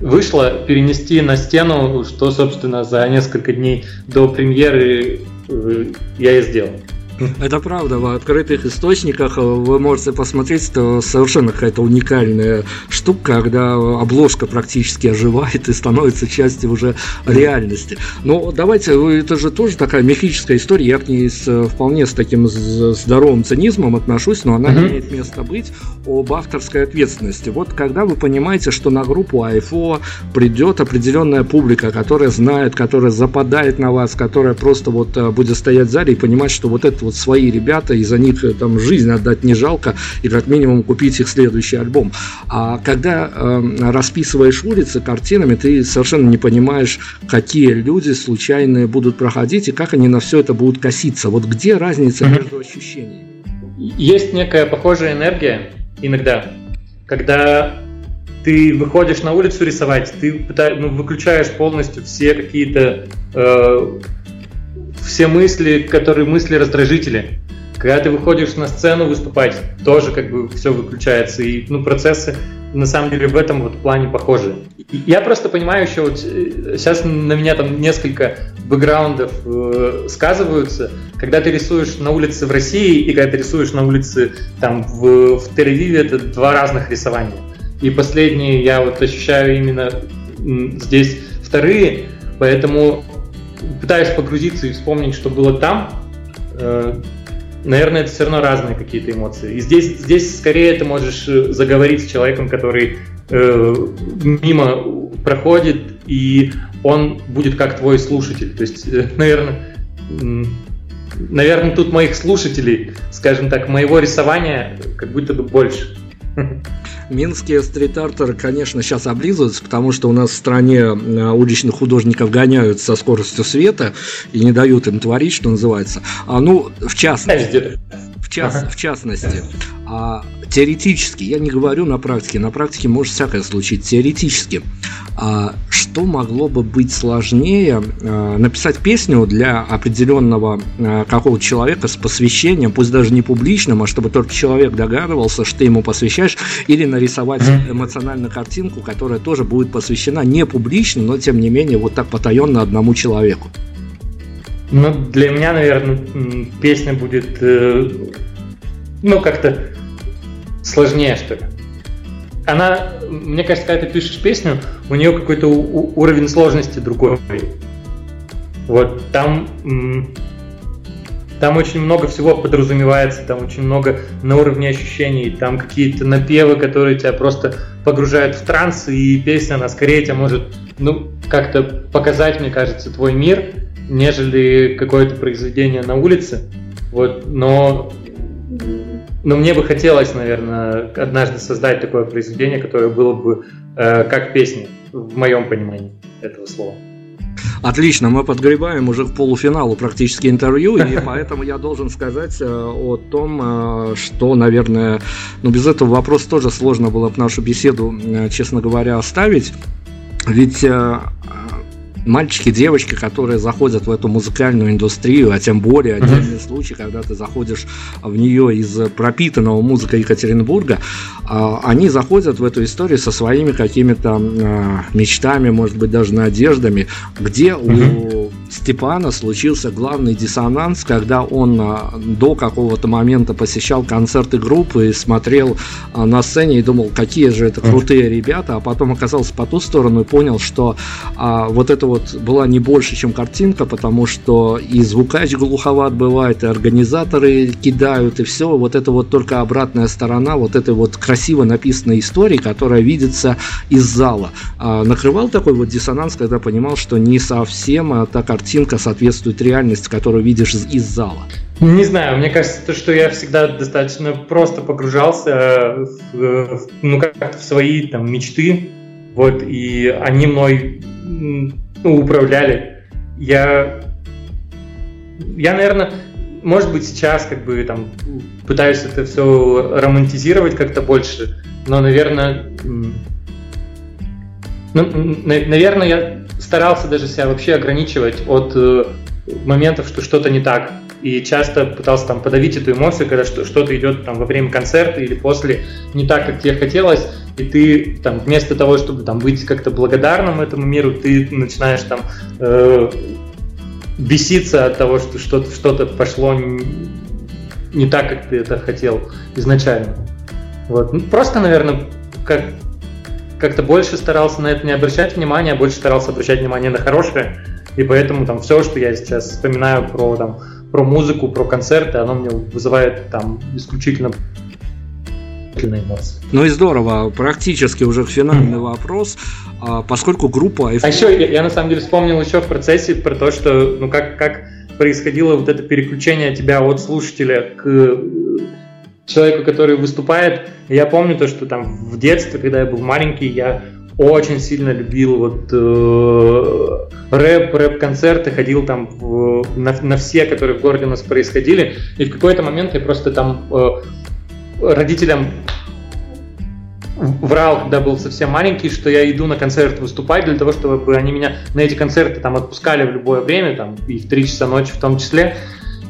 вышла, перенести на стену, что, собственно, за несколько дней до премьеры э, я и сделал. Это правда, в открытых источниках вы можете посмотреть, это совершенно какая-то уникальная штука, когда обложка практически оживает и становится частью уже реальности. Но давайте, это же тоже такая мифическая история, я к ней с, вполне с таким здоровым цинизмом отношусь, но она uh-huh. имеет место быть об авторской ответственности. Вот когда вы понимаете, что на группу iPhone придет определенная публика, которая знает, которая западает на вас, которая просто вот э, будет стоять в зале и понимать, что вот это вот свои ребята, и за них э, там жизнь отдать не жалко, и как минимум купить их следующий альбом. А когда э, расписываешь улицы картинами, ты совершенно не понимаешь, какие люди случайные будут проходить и как они на все это будут коситься. Вот где разница между ощущениями? Есть некая похожая энергия иногда, когда ты выходишь на улицу рисовать, ты ну, выключаешь полностью все какие-то э, все мысли, которые мысли раздражители. Когда ты выходишь на сцену выступать, тоже как бы все выключается. И ну, процессы на самом деле в этом вот плане похожи. Я просто понимаю еще, вот э, сейчас на меня там несколько бэкграундов э, сказываются. Когда ты рисуешь на улице в России и когда ты рисуешь на улице там в, в Тель-Авиве, это два разных рисования. И последние я вот ощущаю именно здесь вторые, поэтому пытаюсь погрузиться и вспомнить, что было там. Э, наверное, это все равно разные какие-то эмоции. И здесь, здесь скорее ты можешь э, заговорить с человеком, который э, мимо проходит, и он будет как твой слушатель. То есть, э, наверное, наверное, тут моих слушателей, скажем так, моего рисования как будто бы больше. Минские стрит-артеры, конечно, сейчас облизываются, потому что у нас в стране э, уличных художников гоняют со скоростью света и не дают им творить, что называется. А ну, в частности, в, час, в частности, а, теоретически, я не говорю на практике, на практике может всякое случиться, теоретически, а, что могло бы быть сложнее а, написать песню для определенного а, какого-то человека с посвящением, пусть даже не публичным, а чтобы только человек догадывался, что ты ему посвящаешь, или нарисовать эмоциональную картинку, которая тоже будет посвящена не публично, но тем не менее вот так потаенно одному человеку. Ну, для меня, наверное, песня будет, э, ну, как-то сложнее, что ли. Она, мне кажется, когда ты пишешь песню, у нее какой-то уровень сложности другой. Вот там, там очень много всего подразумевается, там очень много на уровне ощущений, там какие-то напевы, которые тебя просто погружают в транс, и песня, она скорее тебя может, ну, как-то показать, мне кажется, твой мир, нежели какое-то произведение на улице. Вот, но но мне бы хотелось, наверное, однажды создать такое произведение, которое было бы э, как песня, в моем понимании этого слова. Отлично, мы подгребаем уже к полуфиналу практически интервью, и поэтому я должен сказать э, о том, э, что, наверное, ну без этого вопрос тоже сложно было бы нашу беседу, э, честно говоря, оставить. Ведь мальчики, девочки, которые заходят в эту музыкальную индустрию, а тем более отдельный uh-huh. случай, когда ты заходишь в нее из пропитанного музыкой Екатеринбурга, а, они заходят в эту историю со своими какими-то а, мечтами, может быть, даже надеждами, где у Степана случился главный диссонанс, когда он а, до какого-то момента посещал концерты группы и смотрел на сцене и думал, какие же это крутые ребята, а потом оказался по ту сторону и понял, что вот это вот была не больше, чем картинка, потому что и звукач глуховат бывает, и организаторы кидают, и все. Вот это вот только обратная сторона вот этой вот красиво написанной истории, которая видится из зала. А накрывал такой вот диссонанс, когда понимал, что не совсем а та картинка соответствует реальности, которую видишь из зала. Не знаю, мне кажется, то, что я всегда достаточно просто погружался в, ну, в свои там мечты, вот, и они мной ну, управляли. Я, я, наверное, может быть, сейчас как бы там пытаюсь это все романтизировать как-то больше, но, наверное, ну, наверное, я старался даже себя вообще ограничивать от э, моментов, что что-то не так. И часто пытался там подавить эту эмоцию, когда что-то идет там во время концерта или после не так, как тебе хотелось и ты там вместо того, чтобы там быть как-то благодарным этому миру, ты начинаешь там э, беситься от того, что что-то, что-то пошло не так, как ты это хотел изначально. Вот. Ну, просто, наверное, как, как-то больше старался на это не обращать внимания, а больше старался обращать внимание на хорошее. И поэтому там все, что я сейчас вспоминаю про, там, про музыку, про концерты, оно мне вызывает там исключительно эмоции. Ну и здорово. Практически уже финальный вопрос. А, поскольку группа... А еще я, я на самом деле вспомнил еще в процессе про то, что ну как, как происходило вот это переключение тебя от слушателя к человеку, который выступает. Я помню то, что там в детстве, когда я был маленький, я очень сильно любил вот э, рэп, рэп-концерты, ходил там в, на, на все, которые в городе у нас происходили, и в какой-то момент я просто там э, родителям врал, когда был совсем маленький, что я иду на концерт выступать для того, чтобы они меня на эти концерты там отпускали в любое время, там и в 3 часа ночи в том числе.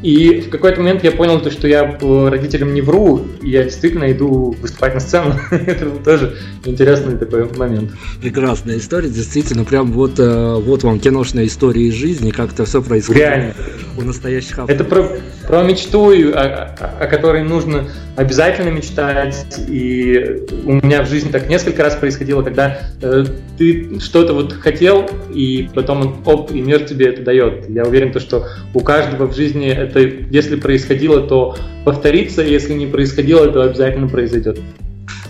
И в какой-то момент я понял, то, что я родителям не вру, и я действительно иду выступать на сцену. Это был тоже интересный такой момент. Прекрасная история, действительно, прям вот, э, вот вам киношная история из жизни, как это все происходит Реально. у настоящих авторов. Это про, про мечту, о, о, о которой нужно обязательно мечтать. И у меня в жизни так несколько раз происходило, когда э, ты что-то вот хотел, и потом оп, и мир тебе это дает. Я уверен, то, что у каждого в жизни это, если происходило, то повторится, если не происходило, то обязательно произойдет.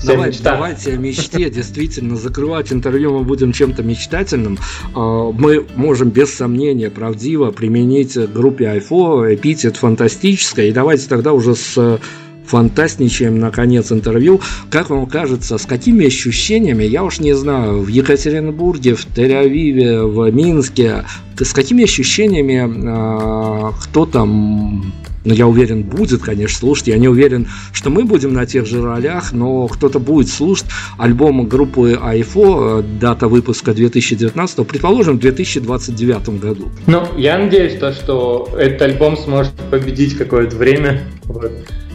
Давайте, давайте о мечте. Действительно, закрывать интервью мы будем чем-то мечтательным. А, мы можем без сомнения правдиво применить группе iPhone эпитет фантастическое. И давайте тогда уже с фантастничаем на конец интервью. Как вам кажется, с какими ощущениями, я уж не знаю, в Екатеринбурге, в Тель-Авиве, в Минске, с какими ощущениями э, кто там ну, я уверен, будет, конечно, слушать. Я не уверен, что мы будем на тех же ролях, но кто-то будет слушать альбом группы AIFO, э, дата выпуска 2019, предположим, в 2029 году. Ну, я надеюсь, то, что этот альбом сможет победить какое-то время. Вот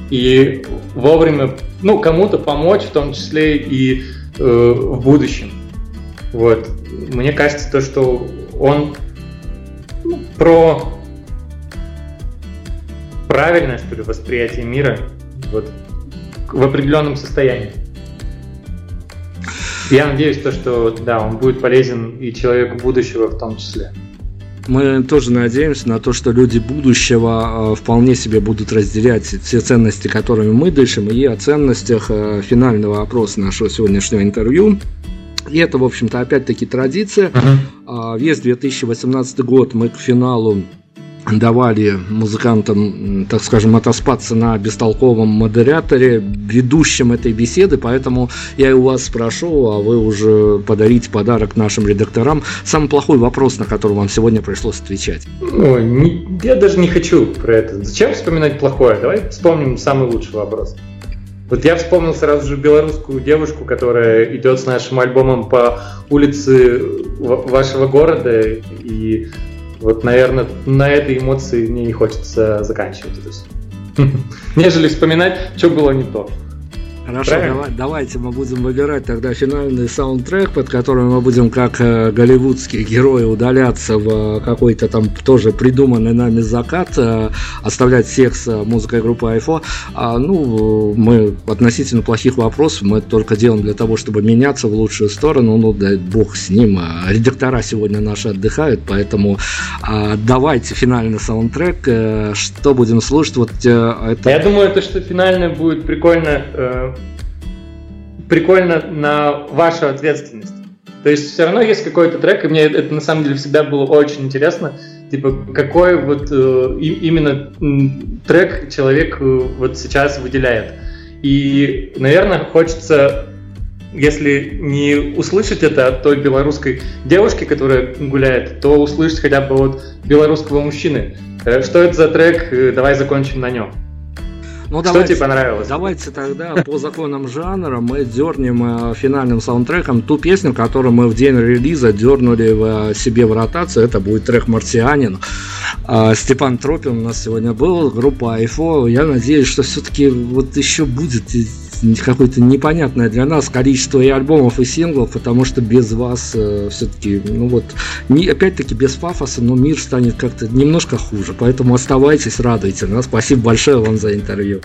и вовремя, ну, кому-то помочь, в том числе и э, в будущем. Вот. Мне кажется, то, что он ну, про правильное, что ли, восприятие мира вот, в определенном состоянии. Я надеюсь, то, что да, он будет полезен и человеку будущего в том числе мы тоже надеемся на то, что люди будущего э, вполне себе будут разделять те ценности, которыми мы дышим, и о ценностях э, финального опроса нашего сегодняшнего интервью. И это, в общем-то, опять-таки традиция. Uh-huh. Весь 2018 год мы к финалу давали музыкантам, так скажем, отоспаться на бестолковом модераторе, ведущем этой беседы, поэтому я и у вас спрошу, а вы уже подарите подарок нашим редакторам. Самый плохой вопрос, на который вам сегодня пришлось отвечать. Ой, не, я даже не хочу про это. Зачем вспоминать плохое? Давай вспомним самый лучший вопрос. Вот я вспомнил сразу же белорусскую девушку, которая идет с нашим альбомом по улице вашего города и вот, наверное, на этой эмоции мне не хочется заканчивать. Нежели вспоминать, что было не то. Хорошо, давай, давайте мы будем выбирать тогда финальный саундтрек, под которым мы будем как э, голливудские герои удаляться в э, какой-то там тоже придуманный нами закат, э, оставлять всех с музыкой группы iPhone. А, ну, мы относительно плохих вопросов мы только делаем для того, чтобы меняться в лучшую сторону. Ну, дай бог с ним. А, редактора сегодня наши отдыхают, поэтому а, давайте финальный саундтрек. Э, что будем слушать? Вот э, это... Я думаю, то, что финальное будет прикольно э, прикольно на вашу ответственность. То есть все равно есть какой-то трек, и мне это на самом деле всегда было очень интересно, типа какой вот э, именно трек человек э, вот сейчас выделяет. И, наверное, хочется, если не услышать это от той белорусской девушки, которая гуляет, то услышать хотя бы от белорусского мужчины. Э, что это за трек? Э, давай закончим на нем. Ну, Что давайте, тебе понравилось? Давайте тогда по законам жанра мы дернем э, финальным саундтреком ту песню, которую мы в день релиза дернули в, э, себе в ротацию. Это будет трек «Марсианин». А, Степан Тропин у нас сегодня был, группа Айфо. Я надеюсь, что все-таки вот еще будет какое-то непонятное для нас количество и альбомов, и синглов, потому что без вас э, все-таки, ну вот, не, опять-таки без пафоса, но мир станет как-то немножко хуже. Поэтому оставайтесь, радуйте нас. Спасибо большое вам за интервью.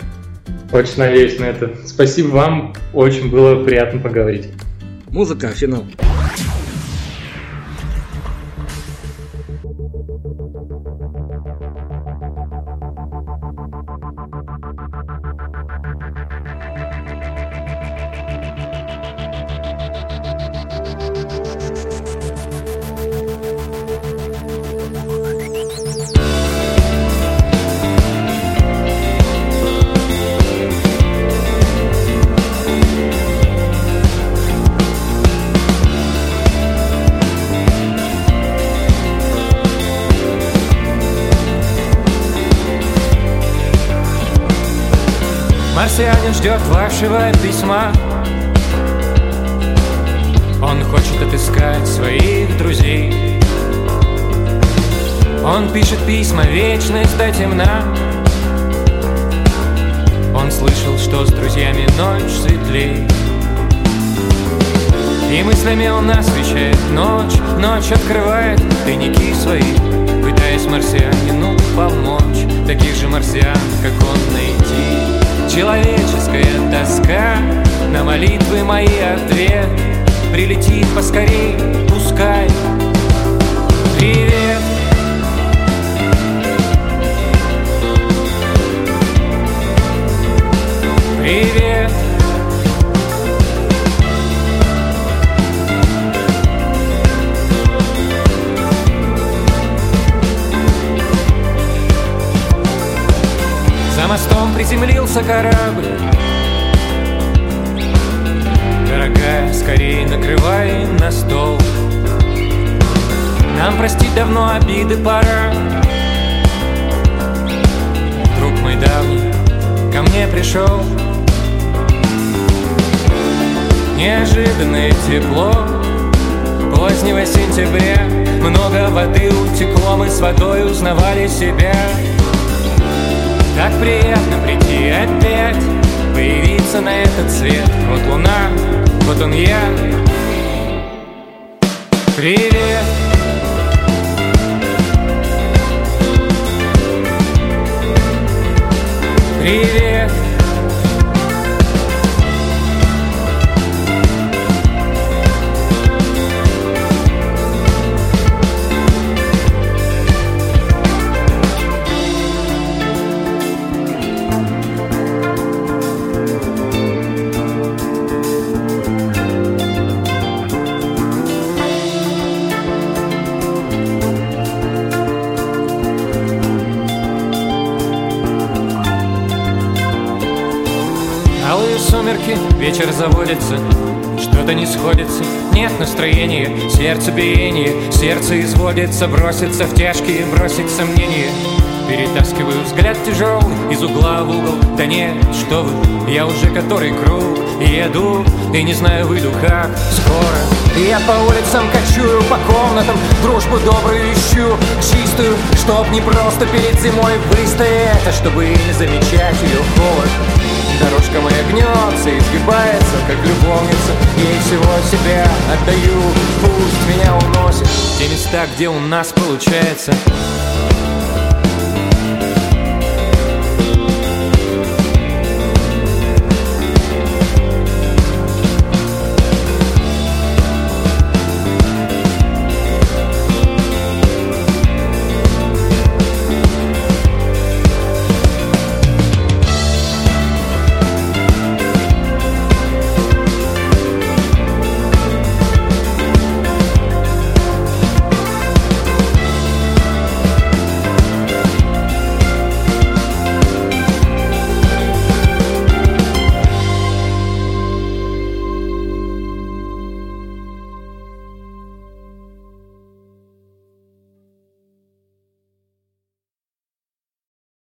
Очень надеюсь на это. Спасибо вам, очень было приятно поговорить. Музыка, финал. Ждет вашего письма. Он хочет отыскать своих друзей. Он пишет письма вечность до темна. Он слышал, что с друзьями ночь светлей. И мыслями он освещает ночь Ночь открывает тайники свои. Пытаясь марсианину помочь Таких же марсиан, как он найти Человеческая тоска. На молитвы мои ответ. Прилетит поскорей, пускай. Привет. Привет приземлился корабль. Дорогая, скорее накрывай на стол. Нам простить давно обиды пора. Друг мой давний ко мне пришел. Неожиданное тепло Позднего сентября. Много воды утекло, мы с водой узнавали себя так приятно прийти опять Появиться на этот свет. Вот луна, вот он я. Привет. Привет заводится Что-то не сходится, нет настроения Сердце биение, сердце изводится Бросится в тяжкие, бросить сомнения Перетаскиваю взгляд тяжелый из угла в угол. Да нет, что вы, я уже который круг Еду и не знаю, выйду как скоро. Я по улицам кочую, по комнатам Дружбу добрую ищу, чистую Чтоб не просто перед зимой выстоять А чтобы не замечать ее холод Дорожка моя гнется и сгибается, как любовница. Ей всего себя отдаю, пусть меня уносит. Те места, где у нас получается